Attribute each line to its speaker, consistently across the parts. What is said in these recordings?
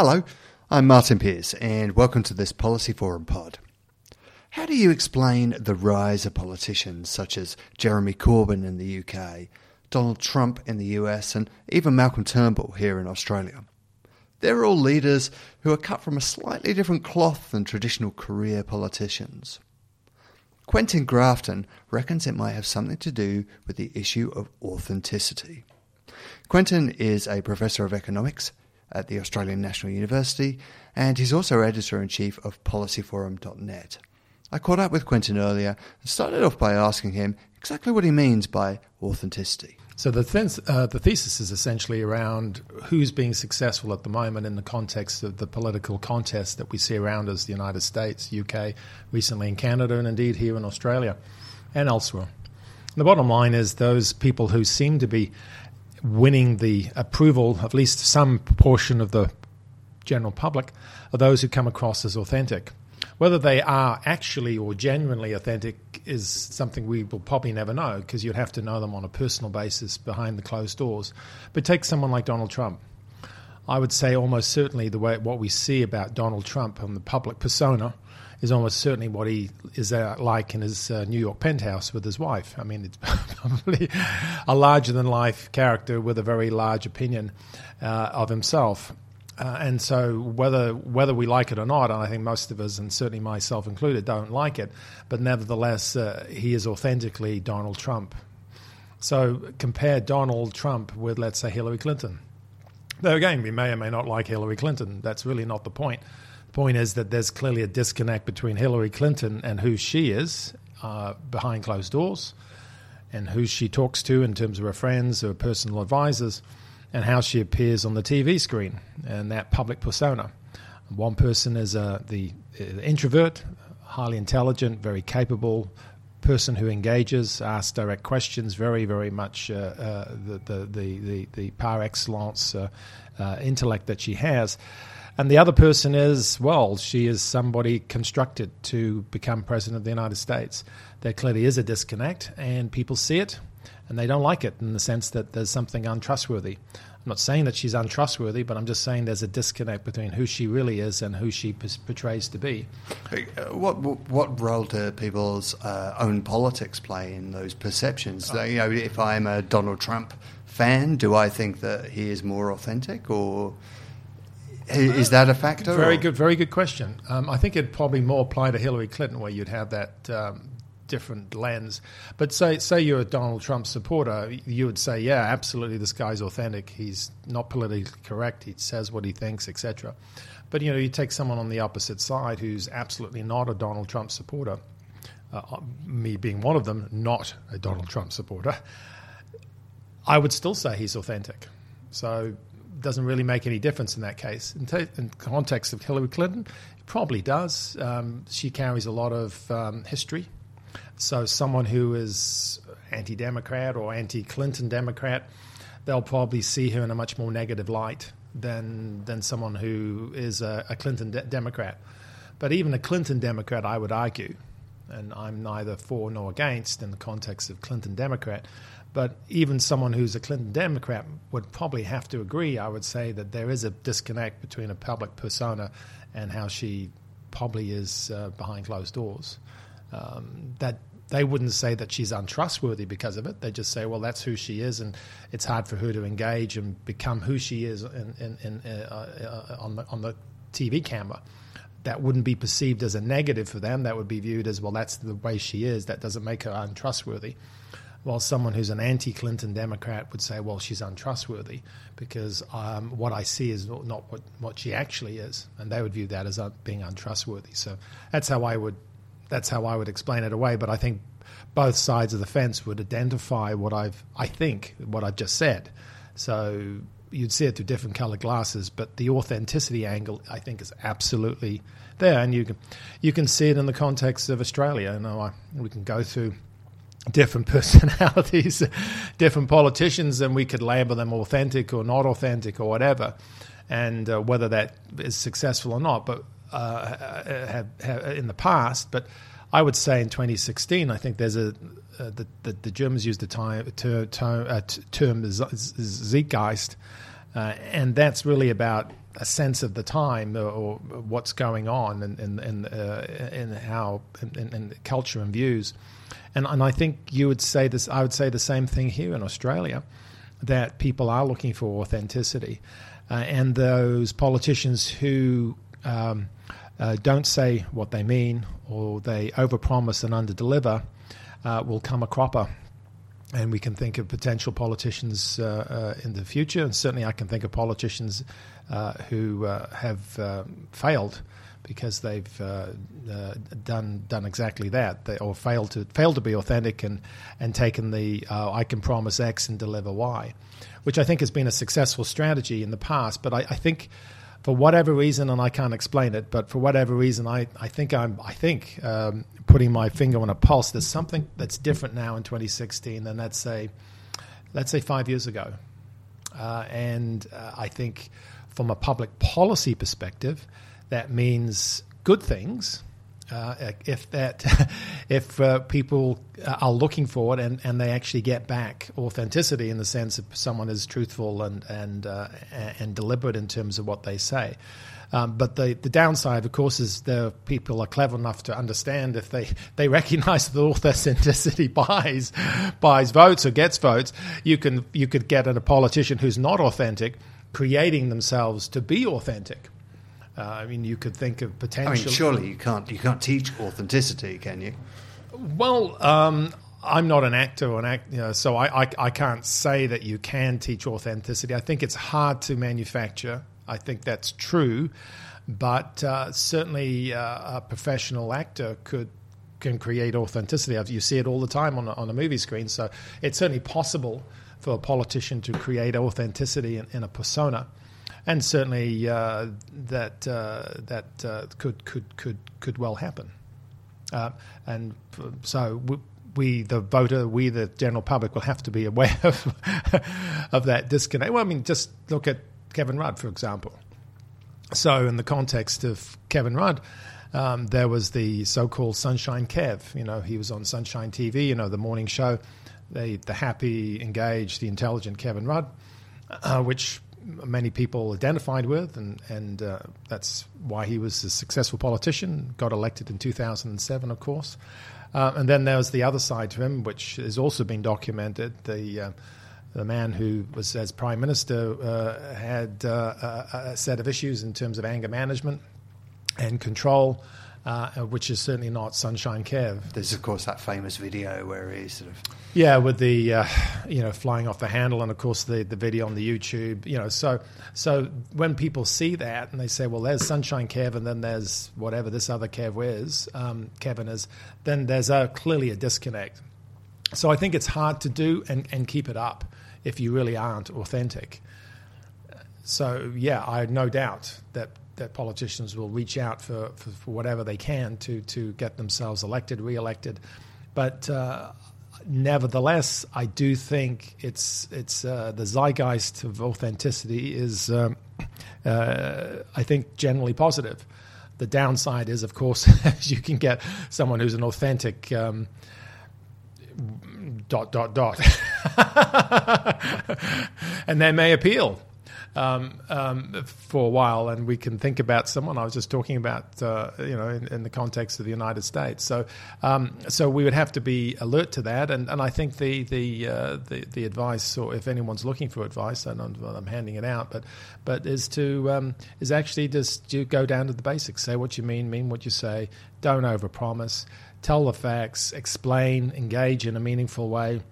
Speaker 1: Hello, I'm Martin Pierce, and welcome to this Policy Forum pod. How do you explain the rise of politicians such as Jeremy Corbyn in the UK, Donald Trump in the US, and even Malcolm Turnbull here in Australia? They're all leaders who are cut from a slightly different cloth than traditional career politicians. Quentin Grafton reckons it might have something to do with the issue of authenticity. Quentin is a professor of economics at the Australian National University, and he's also editor in chief of policyforum.net. I caught up with Quentin earlier and started off by asking him exactly what he means by authenticity.
Speaker 2: So the, th- uh, the thesis is essentially around who's being successful at the moment in the context of the political contest that we see around us, the United States, UK, recently in Canada, and indeed here in Australia and elsewhere. The bottom line is those people who seem to be winning the approval, at least some portion of the general public, are those who come across as authentic. Whether they are actually or genuinely authentic is something we will probably never know because you'd have to know them on a personal basis behind the closed doors. But take someone like Donald Trump. I would say almost certainly the way what we see about Donald Trump and the public persona is almost certainly what he is uh, like in his uh, New York penthouse with his wife. I mean, it's probably a larger than life character with a very large opinion uh, of himself. Uh, and so whether whether we like it or not, and I think most of us, and certainly myself included, don't like it, but nevertheless, uh, he is authentically Donald Trump. So compare Donald Trump with, let's say, Hillary Clinton. Though again, we may or may not like Hillary Clinton. That's really not the point. The point is that there's clearly a disconnect between Hillary Clinton and who she is uh, behind closed doors, and who she talks to in terms of her friends or personal advisors and how she appears on the TV screen and that public persona. One person is uh, the, the introvert, highly intelligent, very capable person who engages, asks direct questions, very, very much uh, uh, the, the, the, the, par excellence uh, uh, intellect that she has. And the other person is, well, she is somebody constructed to become president of the United States. There clearly is a disconnect, and people see it and they don't like it in the sense that there's something untrustworthy. I'm not saying that she's untrustworthy, but I'm just saying there's a disconnect between who she really is and who she p- portrays to be.
Speaker 1: Uh, what what role do people's uh, own politics play in those perceptions? Oh. You know, if I'm a Donald Trump fan, do I think that he is more authentic, or is that a factor?
Speaker 2: Very or? good, very good question. Um, I think it'd probably more apply to Hillary Clinton, where you'd have that um, different lens. But say say you're a Donald Trump supporter, you would say, yeah, absolutely, this guy's authentic. He's not politically correct. He says what he thinks, etc. But you know, you take someone on the opposite side who's absolutely not a Donald Trump supporter. Uh, uh me being one of them, not a Donald Trump supporter. I would still say he's authentic. So doesn't really make any difference in that case. In, t- in context of Hillary Clinton, it probably does. Um, she carries a lot of um, history so someone who is anti-democrat or anti-Clinton Democrat, they'll probably see her in a much more negative light than than someone who is a, a Clinton de- Democrat. But even a Clinton Democrat, I would argue, and I'm neither for nor against in the context of Clinton Democrat, but even someone who's a Clinton Democrat would probably have to agree, I would say, that there is a disconnect between a public persona and how she probably is uh, behind closed doors. Um, that they wouldn't say that she's untrustworthy because of it. They just say, well, that's who she is, and it's hard for her to engage and become who she is in, in, in, uh, uh, on, the, on the TV camera. That wouldn't be perceived as a negative for them. That would be viewed as, well, that's the way she is. That doesn't make her untrustworthy. While someone who's an anti Clinton Democrat would say, well, she's untrustworthy because um, what I see is not what, what she actually is. And they would view that as being untrustworthy. So that's how I would that's how I would explain it away. But I think both sides of the fence would identify what I've, I think, what I've just said. So you'd see it through different colored glasses, but the authenticity angle, I think, is absolutely there, and you can you can see it in the context of Australia. You know, I, we can go through different personalities, different politicians, and we could label them authentic or not authentic or whatever, and uh, whether that is successful or not. But uh, have, have, in the past, but I would say in 2016, I think there's a uh, the, the, the Germans used the time, ter, ter, uh, term Zeitgeist, uh, and that's really about a sense of the time or, or what's going on and in, in, how in, in culture and views. And, and I think you would say this. I would say the same thing here in Australia, that people are looking for authenticity, uh, and those politicians who um, uh, don't say what they mean or they overpromise and underdeliver uh, will come a cropper. And we can think of potential politicians uh, uh, in the future, and certainly I can think of politicians uh, who uh, have failed because they've done done exactly that, they, or failed to failed to be authentic and and taken the I can promise X and deliver Y, which I think has been a successful strategy in the past. But I, I think for whatever reason, and I can't explain it, but for whatever reason, I, I think I'm I think um, putting my finger on a pulse. There's something that's different now in 2016 than let's say let's say five years ago, uh, and uh, I think from a public policy perspective, that means good things. Uh, if that, if uh, people are looking for it and, and they actually get back authenticity in the sense of someone is truthful and and uh, and deliberate in terms of what they say. Um, but the, the downside, of course, is the people are clever enough to understand if they, they recognize that authenticity buys buys votes or gets votes, you can you could get a politician who's not authentic, creating themselves to be authentic. Uh, I mean, you could think of potential.
Speaker 1: I mean, surely you can't you can't teach authenticity, can you?
Speaker 2: Well, um, I'm not an actor or an act, you know, so I, I, I can't say that you can teach authenticity. I think it's hard to manufacture. I think that's true, but uh, certainly uh, a professional actor could can create authenticity. You see it all the time on a, on a movie screen, so it's certainly possible for a politician to create authenticity in, in a persona and certainly uh, that uh, that uh, could could could could well happen. Uh, and so we, we, the voter, we, the general public, will have to be aware of of that disconnect. Well, I mean, just look at Kevin Rudd, for example. So, in the context of Kevin Rudd. Um, there was the so-called Sunshine Kev. You know, he was on Sunshine TV. You know, the morning show, the the happy, engaged, the intelligent Kevin Rudd, uh, which many people identified with, and and uh, that's why he was a successful politician. Got elected in 2007, of course. Uh, and then there was the other side to him, which has also been documented. The uh, the man who was as prime minister uh, had uh, a, a, set of issues in terms of anger management and control uh, which is certainly not Sunshine Kev.
Speaker 1: There's of course that famous video where he's sort of
Speaker 2: yeah, with the uh, you know flying off the handle, and of course the the video on the YouTube. You know, so so when people see that and they say, well, there's Sunshine Kev, and then there's whatever this other Kev is, um, Kevin is, then there's a, clearly a disconnect. So I think it's hard to do and, and keep it up if you really aren't authentic. So yeah, I have no doubt that that politicians will reach out for, for, for, whatever they can to, to get themselves elected, re-elected. But uh, nevertheless, I do think it's it's uh, the zeitgeist of authenticity is, um, uh, I think, generally positive. The downside is, of course, you can get someone who's an authentic. Um, dot dot dot and they may appeal um, um, for a while, and we can think about someone I was just talking about, uh, you know, in, in, the context of the United States. So, um, so we would have to be alert to that, and, and I think the the, uh, the, the advice, or if anyone's looking for advice, and I'm, I'm handing it out, but but is to um, is actually just to go down to the basics, say what you mean, mean what you say, don't overpromise, tell the facts, explain, engage in a meaningful way.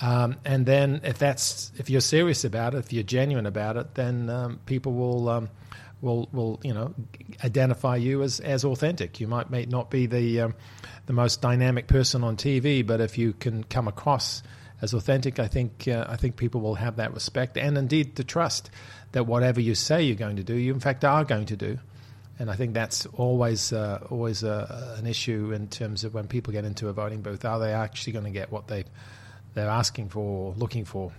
Speaker 2: Um, and then if that's if you're serious about it, if you're genuine about it, then um, people will um, will will you know identify you as, as authentic. You might may not be the um, the most dynamic person on TV, but if you can come across as authentic, I think uh, I think people will have that respect and indeed the trust that whatever you say you're going to do, you in fact are going to do. And I think that's always uh, always uh, an issue in terms of when people get into a voting booth. Are they actually going to get what they they're asking for or looking for?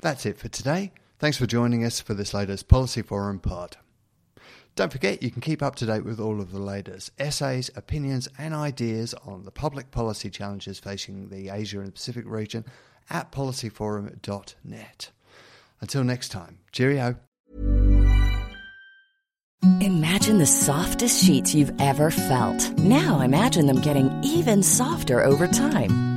Speaker 1: That's it for today. Thanks for joining us for this latest Policy Forum pod. Don't forget you can keep up to date with all of the latest essays, opinions, and ideas on the public policy challenges facing the Asia and Pacific region at policyforum.net. Until next time, cheerio.
Speaker 3: Imagine the softest sheets you've ever felt. Now imagine them getting even softer over time.